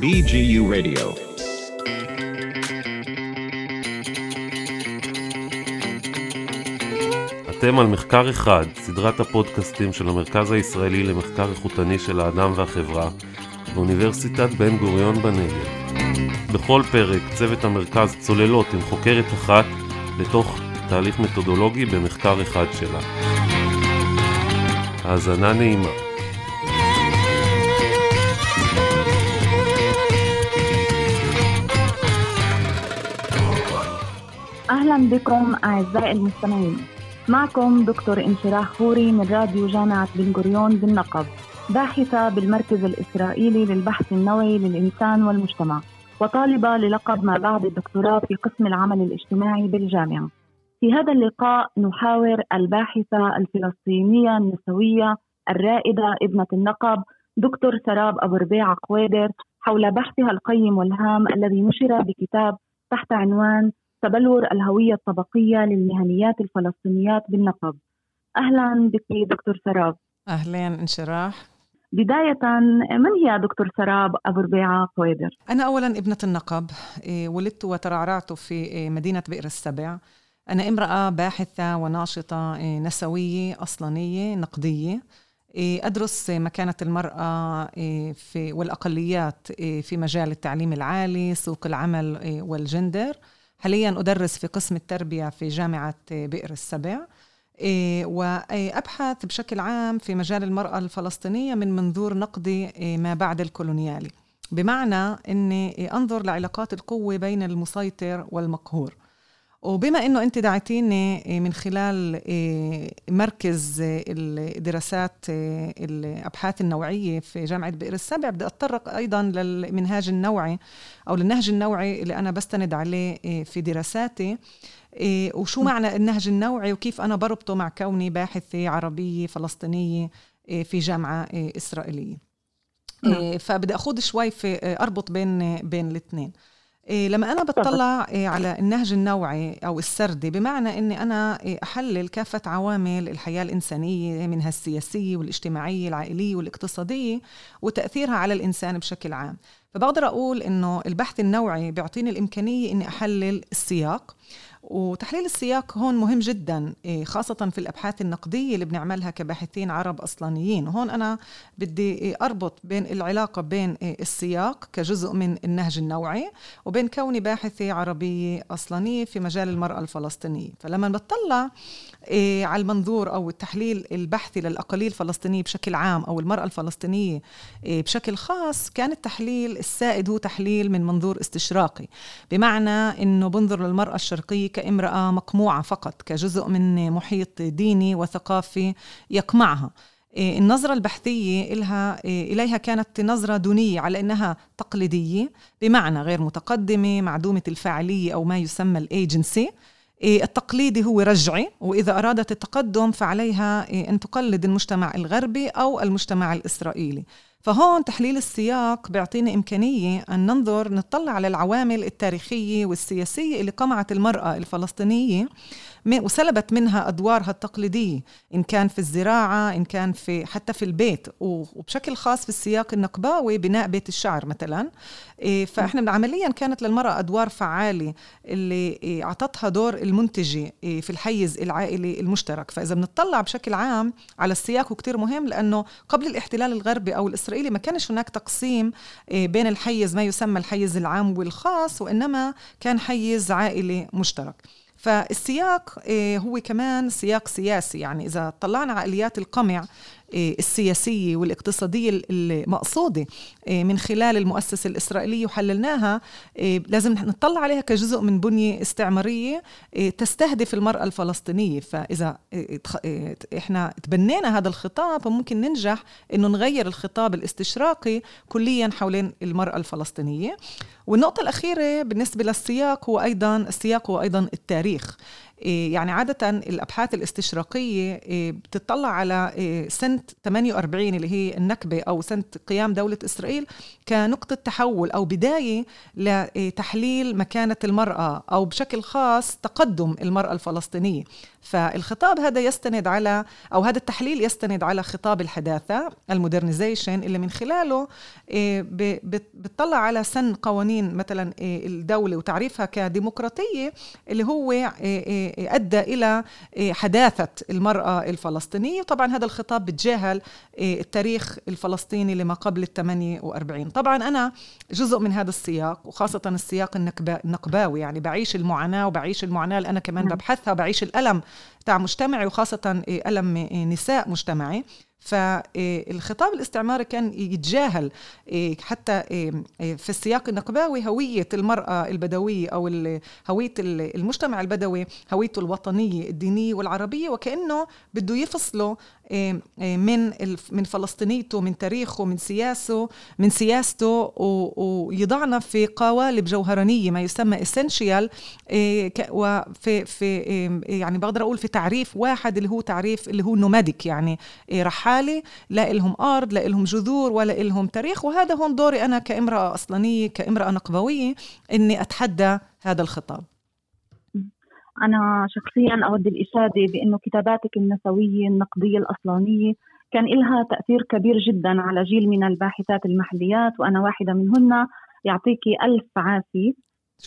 BGU Radio. אתם על מחקר אחד, סדרת הפודקאסטים של המרכז הישראלי למחקר איכותני של האדם והחברה, באוניברסיטת בן גוריון בנגב. בכל פרק צוות המרכז צוללות עם חוקרת אחת לתוך תהליך מתודולוגי במחקר אחד שלה. האזנה נעימה. أهلا بكم أعزائي المستمعين. معكم دكتور انشراح خوري من راديو جامعة بن غوريون بالنقب باحثة بالمركز الإسرائيلي للبحث النوعي للإنسان والمجتمع وطالبة للقب ما بعد الدكتوراه في قسم العمل الاجتماعي بالجامعة. في هذا اللقاء نحاور الباحثة الفلسطينية النسوية الرائدة ابنة النقب دكتور سراب أبو ربيع قويدر حول بحثها القيم والهام الذي نشر بكتاب تحت عنوان تبلور الهوية الطبقية للمهنيات الفلسطينيات بالنقب. أهلا بك دكتور سراب. أهلين انشراح. بداية من هي دكتور سراب أبو ربيعة قويدر؟ أنا أولا ابنة النقب إيه، ولدت وترعرعت في إيه، مدينة بئر السبع. أنا امرأة باحثة وناشطة إيه، نسوية أصلانية نقدية. أدرس مكانة المرأة في والأقليات في مجال التعليم العالي سوق العمل والجندر. حاليا أدرس في قسم التربية في جامعة بئر السبع. وأبحث بشكل عام في مجال المرأة الفلسطينية من منظور نقدي ما بعد الكولونيالي. بمعنى أني أنظر لعلاقات القوة بين المسيطر والمقهور. وبما إنه أنت دعيتيني من خلال مركز الدراسات الأبحاث النوعية في جامعة بئر السبع بدي أتطرق أيضا للمنهاج النوعي أو للنهج النوعي اللي أنا بستند عليه في دراساتي. وشو معنى النهج النوعي وكيف أنا بربطه مع كوني باحثة عربية فلسطينية في جامعة إسرائيلية. فبدي أخوض شوي في أربط بين بين الاثنين. لما أنا بطلع إيه على النهج النوعي أو السردي بمعنى أني أنا إيه أحلل كافة عوامل الحياة الإنسانية منها السياسية والاجتماعية العائلية والاقتصادية وتأثيرها على الإنسان بشكل عام. فبقدر أقول أنه البحث النوعي بيعطيني الإمكانية أني أحلل السياق. وتحليل السياق هون مهم جدا خاصة في الأبحاث النقدية اللي بنعملها كباحثين عرب أصلانيين. هون أنا بدي أربط بين العلاقة بين السياق كجزء من النهج النوعي وبين كوني باحثة عربية أصلانية في مجال المرأة الفلسطينية. فلما بطلع على المنظور أو التحليل البحثي للأقاليم الفلسطينية بشكل عام أو المرأة الفلسطينية بشكل خاص كان التحليل السائد هو تحليل من منظور استشراقي. بمعنى أنه بنظر للمرأة الشرقية كامرأة مقموعة فقط كجزء من محيط ديني وثقافي يقمعها. النظرة البحثية إلها إليها كانت نظرة دونية على أنها تقليدية بمعنى غير متقدمة معدومة الفاعلية أو ما يسمى الإيجنسي. التقليدي هو رجعي وإذا أرادت التقدم فعليها أن تقلد المجتمع الغربي أو المجتمع الإسرائيلي. فهون تحليل السياق بيعطينا إمكانية أن ننظر نطلع على العوامل التاريخية والسياسية اللي قمعت المرأة الفلسطينية وسلبت منها أدوارها التقليدية إن كان في الزراعة إن كان في حتى في البيت. وبشكل خاص في السياق النقباوي بناء بيت الشعر مثلا. فإحنا عمليا كانت للمرأة أدوار فعالة اللي أعطتها دور المنتجة في الحيز العائلي المشترك. فإذا بنطلع بشكل عام على السياق وكتير مهم لأنه قبل الاحتلال الغربي أو الإسرائيلي ما كانش هناك تقسيم بين الحيز ما يسمى الحيز العام والخاص وإنما كان حيز عائلي مشترك. فالسياق هو كمان سياق سياسي يعني إذا طلعنا على آليات القمع السياسية والاقتصادية المقصودة من خلال المؤسسة الإسرائيلية وحللناها. لازم نطلع عليها كجزء من بنية استعمارية تستهدف المرأة الفلسطينية. فإذا إحنا تبنينا هذا الخطاب ممكن ننجح إنه نغير الخطاب الاستشراقي كليا حول المرأة الفلسطينية. والنقطة الأخيرة بالنسبة للسياق هو أيضا السياق هو أيضا التاريخ. يعني عادة الأبحاث الاستشراقية بتطلع على سنة 48 اللي هي النكبة أو سنة قيام دولة إسرائيل كنقطة تحول أو بداية لتحليل مكانة المرأة أو بشكل خاص تقدم المرأة الفلسطينية. فالخطاب هذا يستند على أو هذا التحليل يستند على خطاب الحداثة المودرنيزيشن اللي من خلاله آه، بتطلع على سن قوانين مثلا آه، الدولة وتعريفها كديمقراطية اللي هو أدى إلى حداثة المرأة الفلسطينية وطبعا هذا الخطاب بتجاهل التاريخ الفلسطيني لما قبل ال 48 طبعا أنا جزء من هذا السياق وخاصة السياق النقباوي يعني بعيش المعاناة وبعيش المعاناة اللي أنا كمان نعم. ببحثها بعيش الألم تاع مجتمعي وخاصة ألم نساء مجتمعي. فالخطاب الاستعماري كان يتجاهل إيه، حتى إيه، إيه، في السياق النقباوي هوية المرأة البدوية أو هوية المجتمع البدوي هويته الوطنية الدينية والعربية وكأنه بده يفصله من من فلسطينيته من تاريخه من سياسه من سياسته ويضعنا في قوالب جوهرانية ما يسمى اسينشيال وفي في يعني بقدر أقول في تعريف واحد اللي هو تعريف اللي هو نوماديك يعني رحالي لا لهم أرض لا لهم جذور ولا لهم تاريخ وهذا هون دوري أنا كامرأة أصلانية كامرأة نقبوية إني أتحدى هذا الخطاب. أنا شخصيا أود الإشادة بأنه كتاباتك النسوية النقدية الأصلانية كان لها تأثير كبير جدا على جيل من الباحثات المحليات وأنا واحدة منهن. يعطيكي ألف عافية.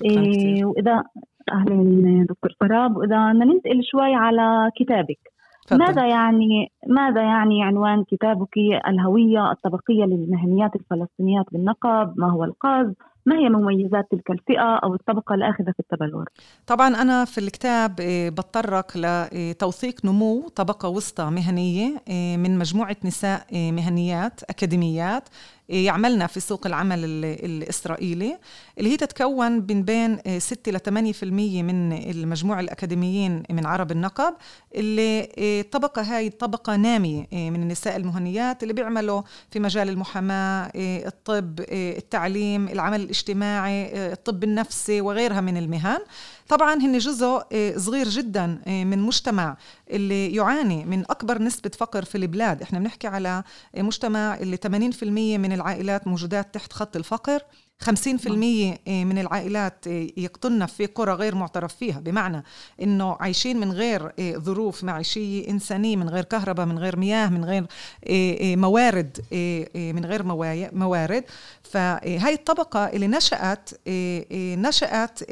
إيه وإذا أهلا دكتور فراب وإذا ننتقل شوي على كتابك. فضل. ماذا يعني ماذا يعني عنوان كتابك الهوية الطبقية للمهنيات الفلسطينيات بالنقب ما هو القاز ما هي مميزات تلك الفئة أو الطبقة الآخذة في التبلور؟ طبعا أنا في الكتاب آه، بتطرق لتوثيق نمو طبقة وسطى مهنية آه، من مجموعة نساء مهنيات أكاديميات يعملنا في سوق العمل الإسرائيلي اللي هي تتكون من بين 6 ل 8% من المجموع الأكاديميين من عرب النقب اللي الطبقة هاي طبقة نامية من النساء المهنيات اللي بيعملوا في مجال المحاماة الطب التعليم العمل الاجتماعي الطب النفسي وغيرها من المهن. طبعا هن جزء صغير جدا من مجتمع اللي يعاني من أكبر نسبة فقر في البلاد. إحنا بنحكي على مجتمع اللي 80% من العائلات موجودات تحت خط الفقر. 50% من العائلات يقطن في قرى غير معترف فيها بمعنى إنه عايشين من غير ظروف معيشية إنسانية من غير كهرباء من غير مياه من غير موارد من غير موارد. فهي الطبقة اللي نشأت نشأت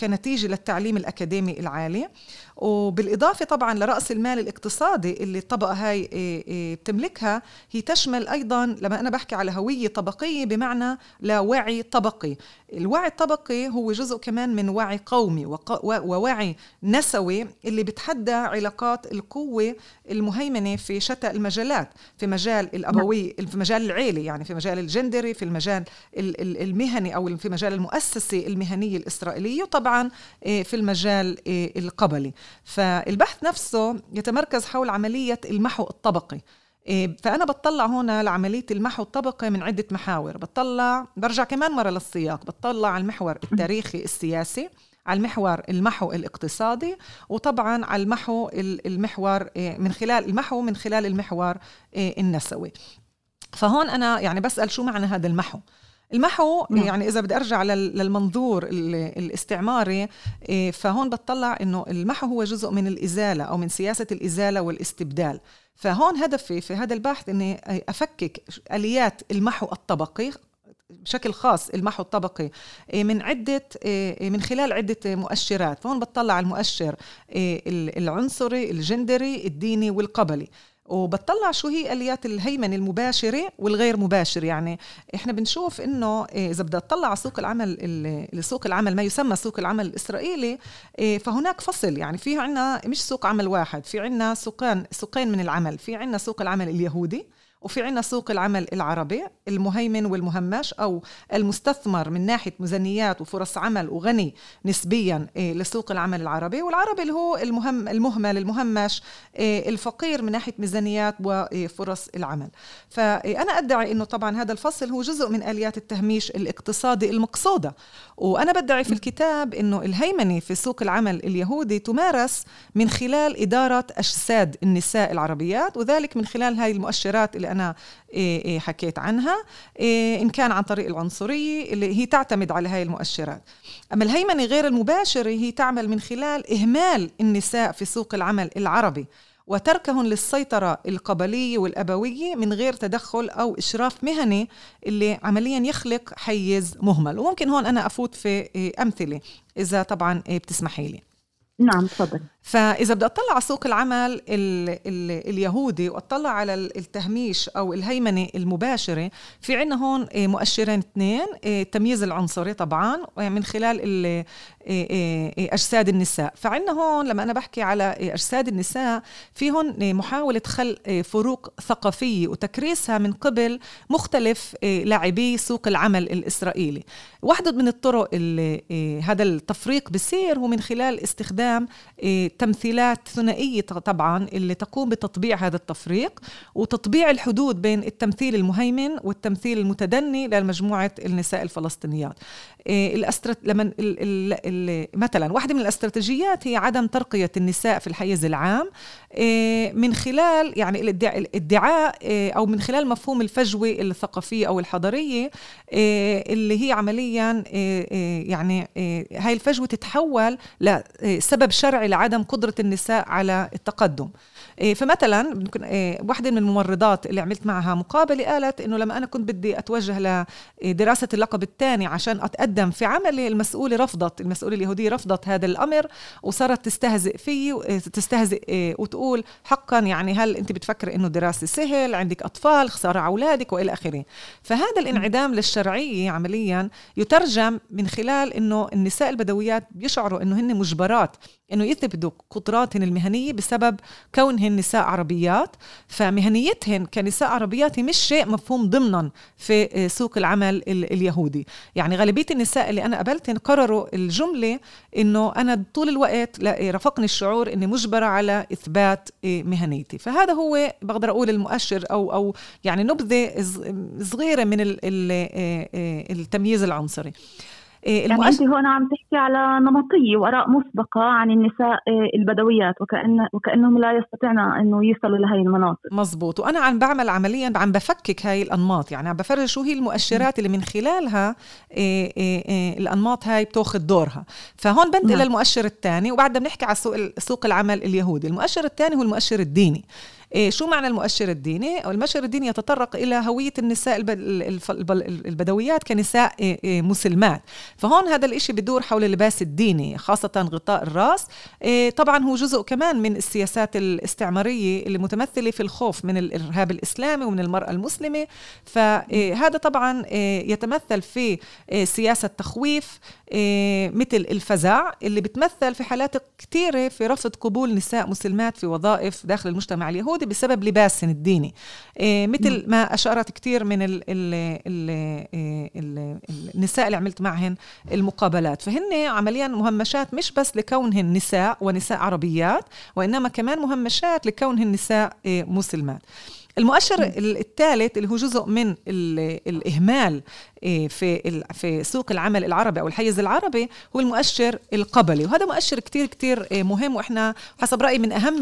كنتيجة للتعليم الأكاديمي العالي. وبالإضافة طبعا لرأس المال الاقتصادي اللي الطبقة هاي إيه، إيه، بتملكها هي تشمل أيضا لما أنا بحكي على هوية طبقية بمعنى لوعي طبقي. الوعي الطبقي هو جزء كمان من وعي قومي ووعي نسوي اللي بتحدى علاقات القوة المهيمنة في شتى المجالات في مجال الأبوي في مجال العيلة يعني في مجال الجندري في المجال المهني أو في مجال المؤسسة المهنية الإسرائيلية وطبعا إيه، في المجال القبلي. فالبحث نفسه يتمركز حول عملية المحو الطبقي. فأنا بطلع هنا لعملية المحو الطبقي من عدة محاور. بطلع برجع كمان مرة للسياق. بطلع على المحور التاريخي السياسي على المحور المحو الاقتصادي وطبعا على المحو المحور إيه، من خلال المحو من خلال المحور إيه، النسوي. فهون أنا يعني بسأل شو معنى هذا المحو؟ المحو نعم. يعني إذا بدي أرجع للمنظور الاستعماري إيه، فهون بتطلع إنه المحو هو جزء من الإزالة أو من سياسة الإزالة والاستبدال. فهون هدفي في هذا البحث إني أفكك آليات المحو الطبقي بشكل خاص المحو الطبقي إيه، من عدة إيه، من خلال عدة مؤشرات. فهون بتطلع على المؤشر العنصري الجندري الديني والقبلي. وبتطلع شو هي آليات الهيمنه المباشرة والغير مباشر. يعني إحنا بنشوف إنه إذا بدي اطلع على سوق العمل سوق العمل ما يسمى سوق العمل الإسرائيلي إيه، فهناك فصل. يعني في عنا مش سوق عمل واحد في عنا سوقان سوقين من العمل في عنا سوق العمل اليهودي وفي عنا سوق العمل العربي المهيمن والمهمش أو المستثمر من ناحية ميزانيات وفرص عمل وغني نسبيا إيه، لسوق العمل العربي. والعربي اللي هو المهم المهمل المهمش إيه، الفقير من ناحية ميزانيات وفرص العمل. فأنا أدعي أنه طبعا هذا الفصل هو جزء من آليات التهميش الاقتصادي المقصودة. وأنا بدعي في الكتاب أنه الهيمنة في سوق العمل اليهودي تمارس من خلال إدارة أجساد النساء العربيات وذلك من خلال هاي المؤشرات اللي أنا حكيت عنها. إن كان عن طريق العنصرية اللي هي تعتمد على هاي المؤشرات. أما الهيمنة غير المباشرة هي تعمل من خلال إهمال النساء في سوق العمل العربي وتركهم للسيطرة القبلية والأبوية من غير تدخل أو إشراف مهني اللي عمليا يخلق حيز مهمل. وممكن هون أنا أفوت في أمثلة إذا طبعا بتسمحي لي. نعم تفضل فإذا بدي أطلع على سوق العمل ال ال اليهودي وأطلع على التهميش أو الهيمنة المباشرة في عندنا هون مؤشرين اثنين التمييز العنصري طبعا من خلال أجساد النساء. فعندنا هون لما أنا بحكي على أجساد النساء في هون محاولة خلق فروق ثقافية وتكريسها من قبل مختلف لاعبي سوق العمل الإسرائيلي. واحدة من الطرق هذا التفريق بصير هو من خلال استخدام تمثيلات ثنائية طبعا اللي تقوم بتطبيع هذا التفريق وتطبيع الحدود بين التمثيل المهيمن والتمثيل المتدني لمجموعة النساء الفلسطينيات. إيه، الأسترت... لما ال... ال... ال... مثلا واحدة من الاستراتيجيات هي عدم ترقية النساء في الحيز العام إيه، من خلال يعني الادعاء إيه، أو من خلال مفهوم الفجوة الثقافية أو الحضارية اللي هي عمليا يعني هاي الفجوة تتحول لسبب شرعي لعدم قدرة النساء على التقدم. فمثلا ممكن إيه، واحدة من الممرضات اللي عملت معها مقابلة قالت إنه لما أنا كنت بدي أتوجه لدراسة اللقب الثاني عشان أتقدم في عملي المسؤولة رفضت المسؤولة اليهودية رفضت هذا الأمر وصارت تستهزئ فيه إيه، تستهزئ وتقول حقا يعني هل أنت بتفكر إنه دراسة سهل عندك أطفال خسارة على أولادك وإلى آخره. فهذا الانعدام للشرعية عمليا يترجم من خلال إنه النساء البدويات بيشعروا إنه هن مجبرات إنه يثبتوا قدراتهن المهنية بسبب كونهن نساء عربيات فمهنيتهن كنساء عربيات مش شيء مفهوم ضمنا في سوق العمل اليهودي. يعني غالبية النساء اللي أنا قابلتهن قرروا الجملة إنه أنا طول الوقت رافقني الشعور إني مجبرة على إثبات مهنيتي. فهذا هو بقدر أقول المؤشر أو أو يعني نبذة صغيرة من التمييز العنصري. إيه، يعني انت هون عم تحكي على نمطية واراء مسبقة عن النساء إيه، البدويات وكأن وكأنهم لا يستطيعن إنه يصلوا لهي المناطق. مزبوط. وأنا عم بعمل عمليا عم بفكك هاي الأنماط. يعني عم بفرج شو هي المؤشرات اللي من خلالها إيه، الأنماط هاي بتأخذ دورها. فهون بنتقل نعم. للمؤشر الثاني وبعدها بنحكي على سوق سوق العمل اليهودي. المؤشر الثاني هو المؤشر الديني. شو معنى المؤشر الديني؟ المؤشر الديني يتطرق إلى هوية النساء البدويات كنساء إيه، إيه، مسلمات. فهون هذا الإشي بدور حول اللباس الديني خاصة غطاء الرأس. إيه، طبعا هو جزء كمان من السياسات الاستعمارية اللي متمثلة في الخوف من الإرهاب الإسلامي ومن المرأة المسلمة. فهذا طبعا يتمثل في سياسة تخويف مثل الفزع اللي بتمثل في حالات كثيرة في رفض قبول نساء مسلمات في وظائف داخل المجتمع اليهودي. موجودة بسبب لباسهم الديني. إيه مثل ما أشارت كثير من ال ال ال ال النساء اللي عملت معهن المقابلات. فهن عمليا مهمشات مش بس لكونهن نساء ونساء عربيات وإنما كمان مهمشات لكونهن نساء إيه مسلمات. المؤشر الثالث اللي هو جزء من الإهمال في في سوق العمل العربي أو الحيز العربي هو المؤشر القبلي وهذا مؤشر كتير كتير إيه، مهم وإحنا حسب رأيي من أهم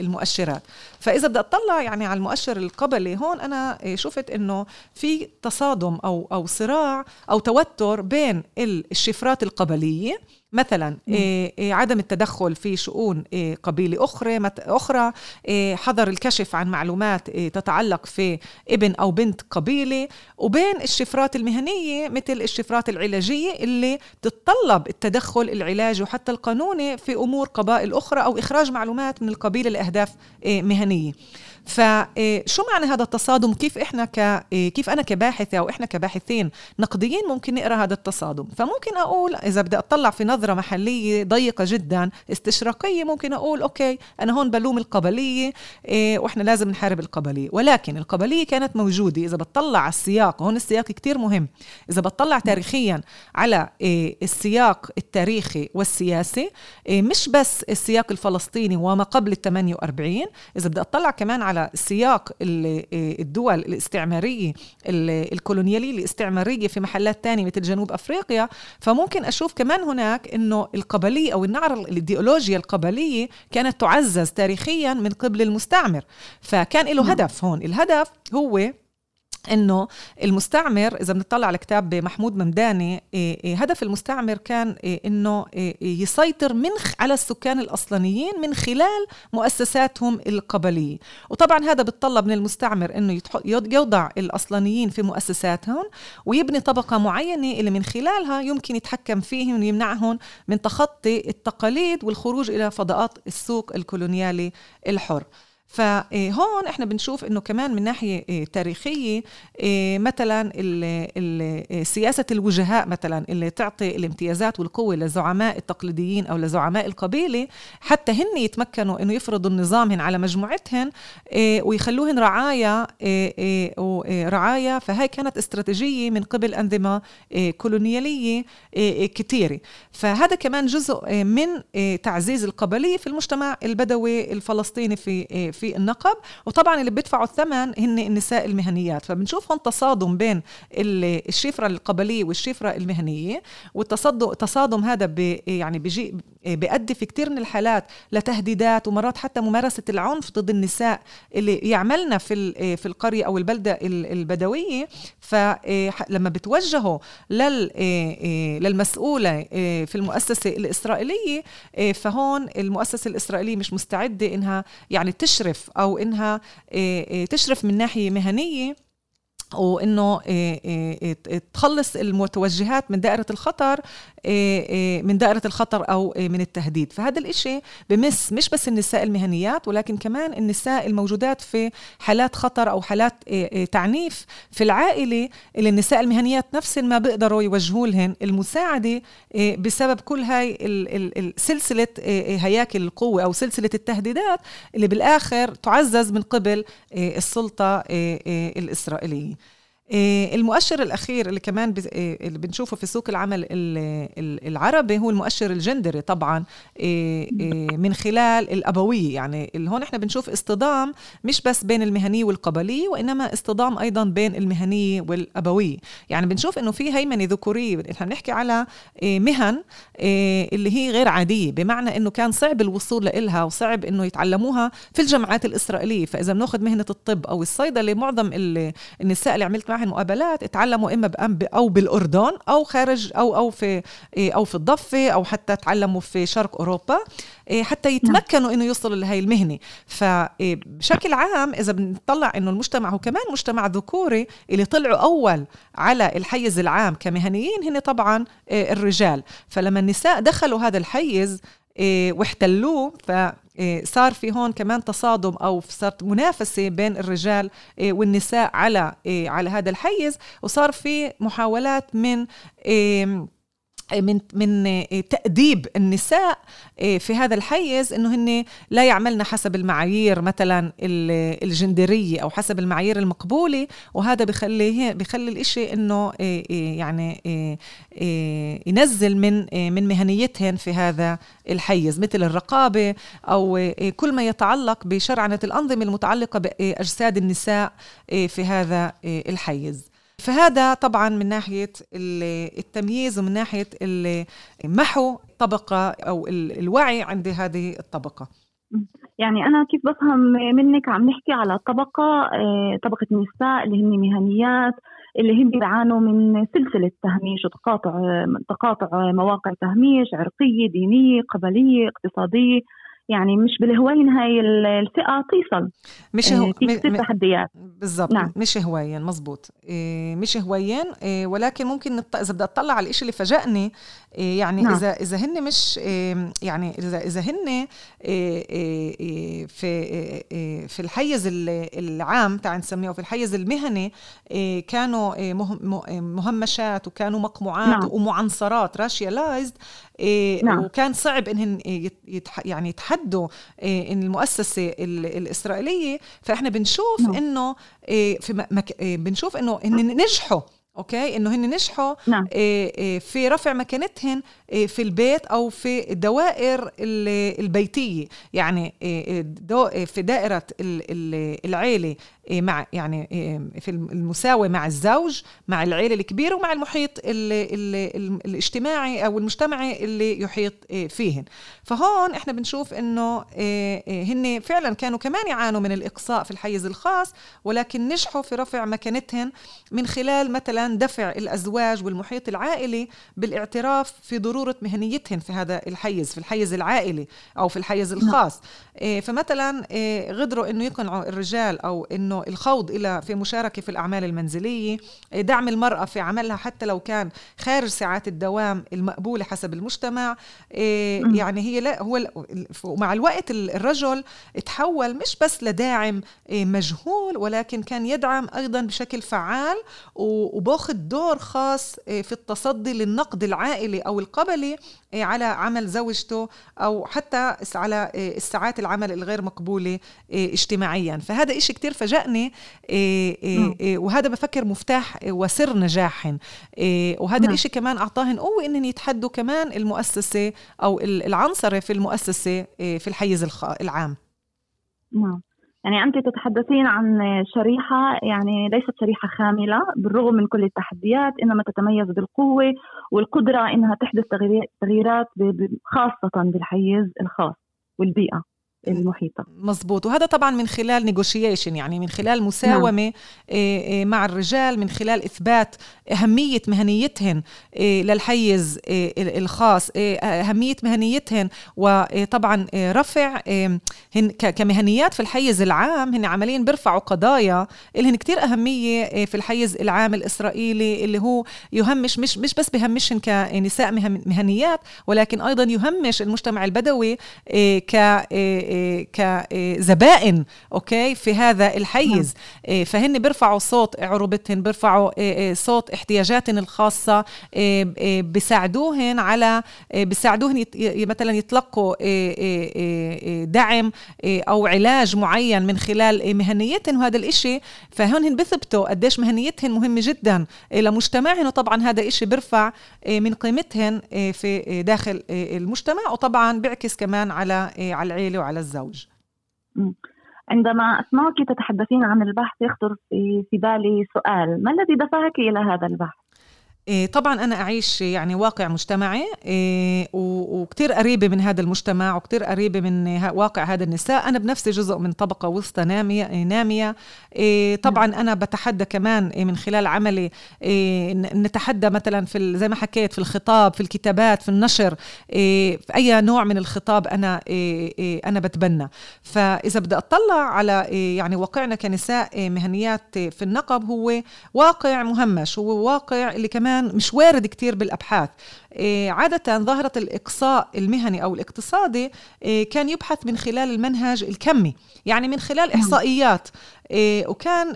المؤشرات. فإذا بدي أطلع يعني على المؤشر القبلي هون أنا إيه، شفت إنه في تصادم أو أو صراع أو توتر بين الشفرات القبلية مثلا إيه إيه عدم التدخل في شؤون إيه قبيلة أخرى أخرى إيه حظر الكشف عن معلومات إيه تتعلق في ابن أو بنت قبيلة وبين الشفرات المهنية مثل الشفرات العلاجية اللي بتتطلب التدخل العلاجي وحتى القانوني في أمور قبائل أخرى أو إخراج معلومات من القبيله لأهداف إيه مهنية. فشو معنى هذا التصادم؟ كيف إحنا ك كيف أنا كباحثة أو إحنا كباحثين نقديين ممكن نقرأ هذا التصادم؟ فممكن أقول إذا بدي أطلع في نظرة محلية ضيقة جدا استشراقية ممكن أقول أوكي أنا هون بلوم القبلية إيه، وإحنا لازم نحارب القبلية. ولكن القبلية كانت موجودة. إذا بتطلع على السياق هون السياق كتير مهم. إذا بتطلع تاريخيا على إيه، السياق التاريخي والسياسي إيه، مش بس السياق الفلسطيني وما قبل ال 48 إذا بدي أطلع كمان على سياق الدول الاستعمارية الكولونيالية الاستعمارية في محلات تانية مثل جنوب أفريقيا فممكن أشوف كمان هناك إنه القبلية أو النعرة الإيديولوجيا القبلية كانت تعزز تاريخيا من قبل المستعمر. فكان له نعم. هدف هون. الهدف هو إنه المستعمر إذا بنطلع على كتاب محمود ممداني إيه، إيه، هدف المستعمر كان إيه، إنه يسيطر من على السكان الأصلانيين من خلال مؤسساتهم القبلية. وطبعا هذا بتطلب من المستعمر إنه يوضع الأصلانيين في مؤسساتهم ويبني طبقة معينة اللي من خلالها يمكن يتحكم فيهم ويمنعهم من تخطي التقاليد والخروج إلى فضاءات السوق الكولونيالي الحر. فهون إحنا بنشوف إنه كمان من ناحية آه، تاريخية آه، مثلا آه، سياسة الوجهاء مثلا اللي تعطي الامتيازات والقوة للزعماء التقليديين أو لزعماء القبيلة حتى هن يتمكنوا إنه يفرضوا النظامهن على مجموعتهن ويخلوهن رعايا رعايا فهي كانت استراتيجية من قبل أنظمة كولونيالية كثيره فهذا كمان جزء من تعزيز القبلية في المجتمع البدوي الفلسطيني في في النقب وطبعا اللي بيدفعوا الثمن هن النساء المهنيات. فبنشوف هون تصادم بين الشفرة القبلية والشفرة المهنية والتصادم التصادم هذا بي يعني بيجي بيؤدي في كثير من الحالات لتهديدات ومرات حتى ممارسة العنف ضد النساء اللي يعملنا في في القرية أو البلدة البدوية. فلما بتوجهوا لل للمسؤولة في المؤسسة الإسرائيلية فهون المؤسسة الإسرائيلية مش مستعدة إنها يعني تشرف أو إنها تشرف من ناحية مهنية وإنه تخلص المتوجهات من دائرة الخطر من دائرة الخطر أو من التهديد. فهذا الإشي بمس مش بس النساء المهنيات ولكن كمان النساء الموجودات في حالات خطر أو حالات تعنيف في العائلة اللي النساء المهنيات نفس ما بيقدروا يوجهوا لهن المساعدة بسبب كل هاي سلسلة هياكل القوة أو سلسلة التهديدات اللي بالآخر تعزز من قبل السلطة الإسرائيلية. آه، المؤشر الأخير اللي كمان آه، اللي بنشوفه في سوق العمل العربي هو المؤشر الجندري طبعا آه، من خلال الأبوية. يعني اللي هون إحنا بنشوف اصطدام مش بس بين المهنية والقبلية وإنما اصطدام أيضا بين المهنية والأبوية. يعني بنشوف إنه في هيمنة ذكورية إحنا بنحكي على مهن اللي هي غير عادية. بمعنى إنه كان صعب الوصول لإلها وصعب إنه يتعلموها في الجامعات الإسرائيلية. فإذا بناخذ مهنة الطب أو الصيدلة معظم النساء اللي عملت معها معهن مقابلات اتعلموا إما أو بالأردن أو خارج أو أو في إيه، أو في الضفة أو حتى تعلموا في شرق أوروبا إيه، حتى نعم. يتمكنوا إنه يوصلوا لهي المهنة فبشكل عام إذا بنطلع إنه المجتمع هو كمان مجتمع ذكوري اللي طلعوا أول على الحيز العام كمهنيين هن طبعا إيه، الرجال فلما النساء دخلوا هذا الحيز واحتلوه ف إيه، صار في هون كمان تصادم أو صارت منافسة بين الرجال إيه، والنساء على إيه، على هذا الحيز وصار في محاولات من من من تأديب النساء في هذا الحيز إنه هن لا يعملن حسب المعايير مثلا الجندرية أو حسب المعايير المقبولة وهذا بخلي بخلي الإشي إنه يعني ينزل من من مهنيتهن في هذا الحيز مثل الرقابة أو كل ما يتعلق بشرعنة الأنظمة المتعلقة بأجساد النساء في هذا الحيز. فهذا طبعا من ناحية التمييز ومن ناحية محو طبقة أو الوعي عند هذه الطبقة. يعني أنا كيف بفهم منك عم نحكي على طبقة آه، طبقة النساء اللي هن مهنيات اللي هم بيعانوا من سلسلة تهميش وتقاطع تقاطع مواقع تهميش عرقية دينية قبلية اقتصادية. يعني مش بالهواين هاي الفئة توصل مش هو في كثير تحديات بالضبط نعم. مش هواين مزبوط إيه مش هواين إيه ولكن ممكن نط... إذا بدي أطلع على الشيء اللي فاجأني إيه يعني نعم. اذا إذا هن مش إيه يعني اذا إذا هن إيه إيه, إيه، في إيه في الحيز العام تعال نسميه في الحيز المهني إيه كانوا إيه مهمشات وكانوا مقموعات نعم. ومعنصرات راشيالايزد نعم. وكان صعب يتح يعني يتحدوا إيه إن المؤسسة الإسرائيلية فإحنا بنشوف نعم. إنه إيه في مك... إيه بنشوف إنه ان نجحوا أوكي إنه هن نجحوا نعم. في رفع مكانتهن في البيت أو في الدوائر البيتية يعني في دائرة العيلة مع يعني في المساواه مع الزوج مع العيلة الكبيرة ومع المحيط ال ال ال الاجتماعي أو المجتمعي اللي يحيط فيهن فهون إحنا بنشوف إنه هن فعلا كانوا كمان يعانوا من الإقصاء في الحيز الخاص ولكن نجحوا في رفع مكانتهن من خلال مثلا دفع الأزواج والمحيط العائلي بالاعتراف في ضرورة مهنيتهن في هذا الحيز في الحيز العائلي أو في الحيز نعم. الخاص فمثلا غدروا إنه يقنعوا الرجال أو إنه انه الخوض إلى في مشاركة في الأعمال المنزلية دعم المرأة في عملها حتى لو كان خارج ساعات الدوام المقبولة حسب المجتمع إيه، يعني هي لا هو مع الوقت الرجل تحول مش بس لداعم إيه، مجهول ولكن كان يدعم أيضا بشكل فعال وباخذ دور خاص إيه، في التصدي للنقد العائلي أو القبلي على عمل زوجته أو حتى على الساعات العمل الغير مقبولة اجتماعيا. فهذا إشي كتير فجأة إيه، إيه، نعم. إيه، وهذا بفكر مفتاح وسر نجاحهم وهذا. الإشي كمان أعطاهن قوة إنهم يتحدوا كمان المؤسسة أو العنصرة في المؤسسة في الحيز العام نعم يعني أنت تتحدثين عن شريحة يعني ليست شريحة خاملة بالرغم من كل التحديات إنما تتميز بالقوة والقدرة إنها تحدث تغييرات خاصة بالحيز الخاص والبيئة المحيطة مزبوط وهذا طبعا من خلال نيغوشيشن يعني من خلال مساومة نعم. آه، آه، مع الرجال من خلال إثبات أهمية مهنيتهن آه، للحيز الخاص أهمية مهنيتهن وطبعا رفع هن كمهنيات في الحيز العام هن عمليا بيرفعوا قضايا لهن كتير أهمية في الحيز العام الإسرائيلي اللي هو يهمش مش مش بس بهمشن كنساء مهنيات ولكن أيضا يهمش المجتمع البدوي ك كزبائن أوكي؟ في هذا الحيز. نعم. إيه، فهن بيرفعوا صوت عروبتهن بيرفعوا إيه، صوت احتياجاتهن الخاصة بيساعدوهن على بيساعدوهن مثلا يتلقوا دعم أو علاج معين من خلال مهنيتهن وهذا الإشي. فهن بثبتوا قديش مهنيتهن مهمة جدا لمجتمعهن وطبعا هذا إشي بيرفع من قيمتهن في داخل المجتمع. وطبعا بيعكس كمان على على العيلة وعلى الزوج عندما أسمعك تتحدثين عن البحث يخطر في بالي سؤال. ما الذي دفعك إلى هذا البحث؟ إيه، طبعا أنا أعيش يعني واقع مجتمعي إيه، وكتير قريبة من هذا المجتمع وكتير قريبة من واقع هذا النساء. أنا بنفسي جزء من طبقة وسطى نامية, نامية. إيه، طبعا نعم. أنا بتحدى كمان من خلال عملي نتحدى مثلا في زي ما حكيت في الخطاب في الكتابات في النشر في أي نوع من الخطاب أنا أنا بتبنى. فإذا بدي أطلع على يعني واقعنا كنساء مهنيات في النقب هو واقع مهمش هو واقع اللي كمان كمان مش وارد كتير بالأبحاث. إيه، عادة ظاهرة الإقصاء المهني أو الاقتصادي إيه، كان يبحث من خلال المنهج الكمي يعني من خلال نعم. إحصائيات إيه، وكان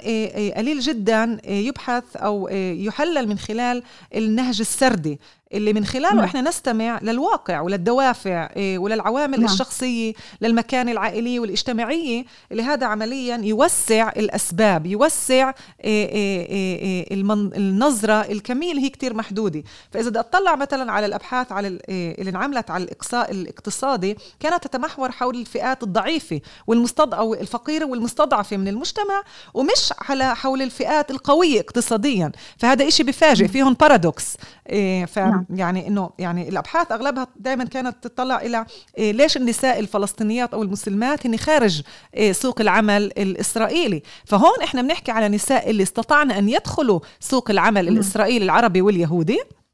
قليل جدا يبحث أو يحلل من خلال النهج السردي اللي من خلاله نعم. إحنا نستمع للواقع وللدوافع إيه، وللعوامل نعم. الشخصية للمكان العائليه والاجتماعية اللي هذا عمليا يوسع الأسباب يوسع إيه، إيه، النظرة الكمية اللي هي كتير محدودة فإذا بدي أطلع مثلا على الأبحاث على اللي انعملت على الاقصاء الاقتصادي كانت تتمحور حول الفئات الضعيفة والمستضعفه أو الفقيره والمستضعفه من المجتمع ومش على حول الفئات القوية اقتصاديا. فهذا إشي بفاجئ فيهم بارادوكس ف نعم. يعني إنه يعني الأبحاث أغلبها دائما كانت تطلع إلى إيه ليش النساء الفلسطينيات أو المسلمات هن خارج إيه سوق العمل الإسرائيلي؟ فهون إحنا بنحكي على نساء اللي استطعنا أن يدخلوا سوق العمل الإسرائيلي العربي واليهودي. إيه، إيه،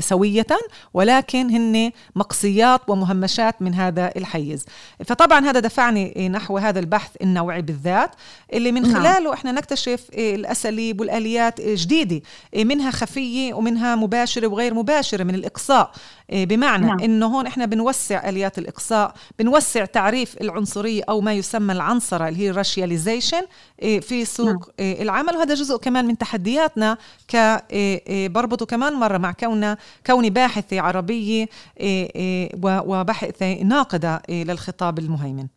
سوية ولكن هن مقصيات ومهمشات من هذا الحيز فطبعا هذا دفعني نحو هذا البحث النوعي بالذات اللي من نعم. خلاله إحنا نكتشف الأساليب والآليات جديدة منها خفية ومنها مباشرة وغير مباشرة من الإقصاء بمعنى نعم. إنه هون إحنا بنوسع آليات الإقصاء بنوسع تعريف العنصرية أو ما يسمى العنصرة اللي هي راشياليزيشن في سوق نعم. العمل وهذا جزء كمان من تحدياتنا ك بربطه كمان مرة مع كوننا كوني باحثة عربية إيه، إيه، وباحثة ناقدة للخطاب المهيمن.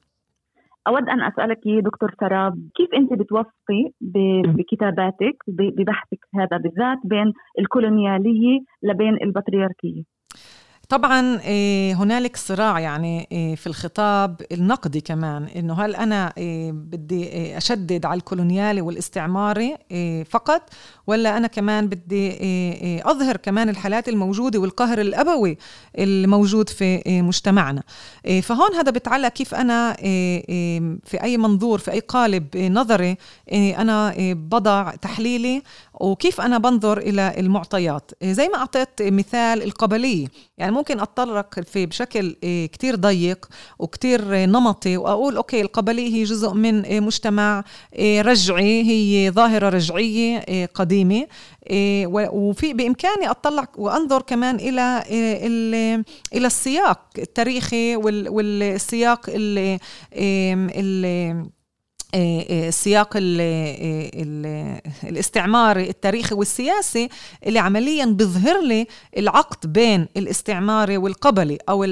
أود أن أسألك دكتور سراب كيف أنت بتوفقي بكتاباتك ببحثك هذا بالذات بين الكولونيالية لبين البطريركية؟ طبعا آه، هنالك صراع يعني آه، في الخطاب النقدي كمان إنه هل أنا آه، بدي أشدد على الكولونيالي والاستعماري فقط ولا أنا كمان بدي أظهر كمان الحالات الموجودة والقهر الأبوي الموجود في مجتمعنا. فهون هذا بتعلق كيف أنا في أي منظور في أي قالب نظري أنا بضع تحليلي وكيف أنا بنظر إلى المعطيات؟ زي ما أعطيت مثال القبلية يعني ممكن أتطرق في بشكل آه، كتير ضيق وكتير نمطي وأقول أوكي القبلية هي جزء من آه، مجتمع رجعي هي ظاهرة رجعية قديمة وفي بإمكاني اطلع وأنظر كمان إلى إلى السياق التاريخي والسياق اللي السياق آه، آه، الاستعماري التاريخي والسياسي اللي عمليا بيظهر لي العقد بين الاستعماري والقبلي أو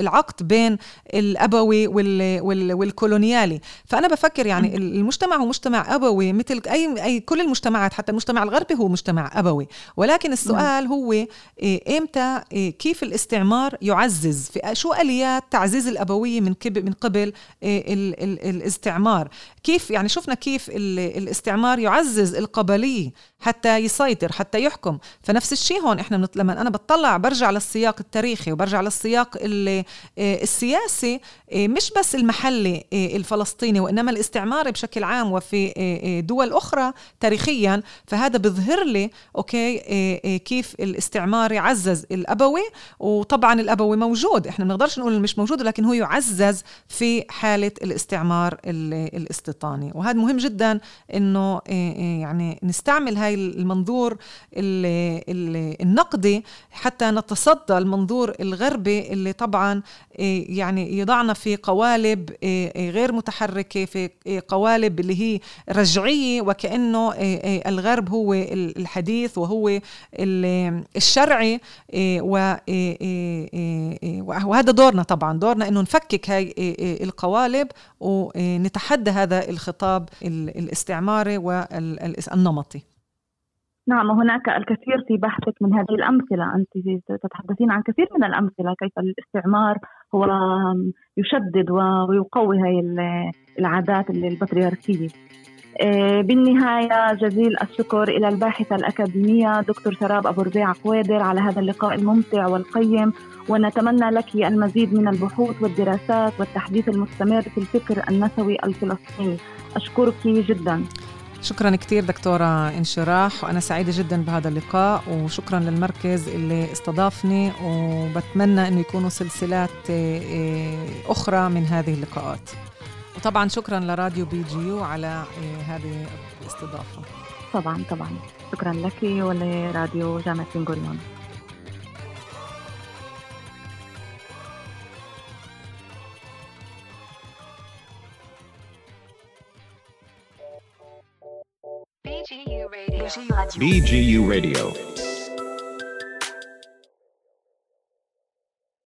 العقد بين الأبوي والكولونيالي. فأنا بفكر يعني المجتمع هو مجتمع أبوي مثل أي أي كل المجتمعات حتى المجتمع الغربي هو مجتمع أبوي. ولكن السؤال هو إمتى كيف الاستعمار يعزز في شو آليات تعزيز الأبوية من من قبل الاستعمار؟ كيف يعني شفنا كيف الاستعمار يعزز القبلية حتى يسيطر حتى يحكم. فنفس الشيء هون إحنا لما أنا بطلع برجع للسياق التاريخي وبرجع للسياق آه، السياسي آه، مش بس المحلي آه، الفلسطيني وإنما الاستعماري بشكل عام وفي دول أخرى تاريخيا. فهذا بيظهر لي أوكي كيف الاستعماري عزز الأبوي. وطبعا الأبوي موجود. إحنا ما بنقدرش نقول مش موجود لكن هو يعزز في حالة الاستعمار الاستيطاني. وهذا مهم جدا إنه يعني نستعمل هاي المنظور النقدي حتى نتصدى المنظور الغربي اللي طبعا آه، يعني يضعنا في قوالب آه، آه، غير متحركة في قوالب اللي هي رجعية وكأنه الغرب هو الحديث وهو الشرعي وهذا دورنا طبعا دورنا إنه نفكك هاي القوالب ونتحدى هذا الخطاب الاستعماري والنمطي. نعم هناك الكثير في بحثك من هذه الأمثلة. أنت تتحدثين عن كثير من الأمثلة كيف الاستعمار هو يشدد ويقوي هذه العادات البطريركية. آه، بالنهاية جزيل الشكر إلى الباحثة الأكاديمية دكتور سراب أبو ربيع قوادر على هذا اللقاء الممتع والقيم. ونتمنى لك المزيد من البحوث والدراسات والتحديث المستمر في الفكر النسوي الفلسطيني. أشكرك جدا. شكرا كثير دكتورة انشراح وأنا سعيدة جدا بهذا اللقاء وشكرا للمركز اللي استضافني وبتمنى أنه يكونوا سلسلات آه، آه، أخرى من هذه اللقاءات. وطبعا شكرا لراديو BGU على آه، هذه الاستضافة. طبعا طبعا. شكرا لك ولراديو جامعة بن BGU Radio. BGU Radio.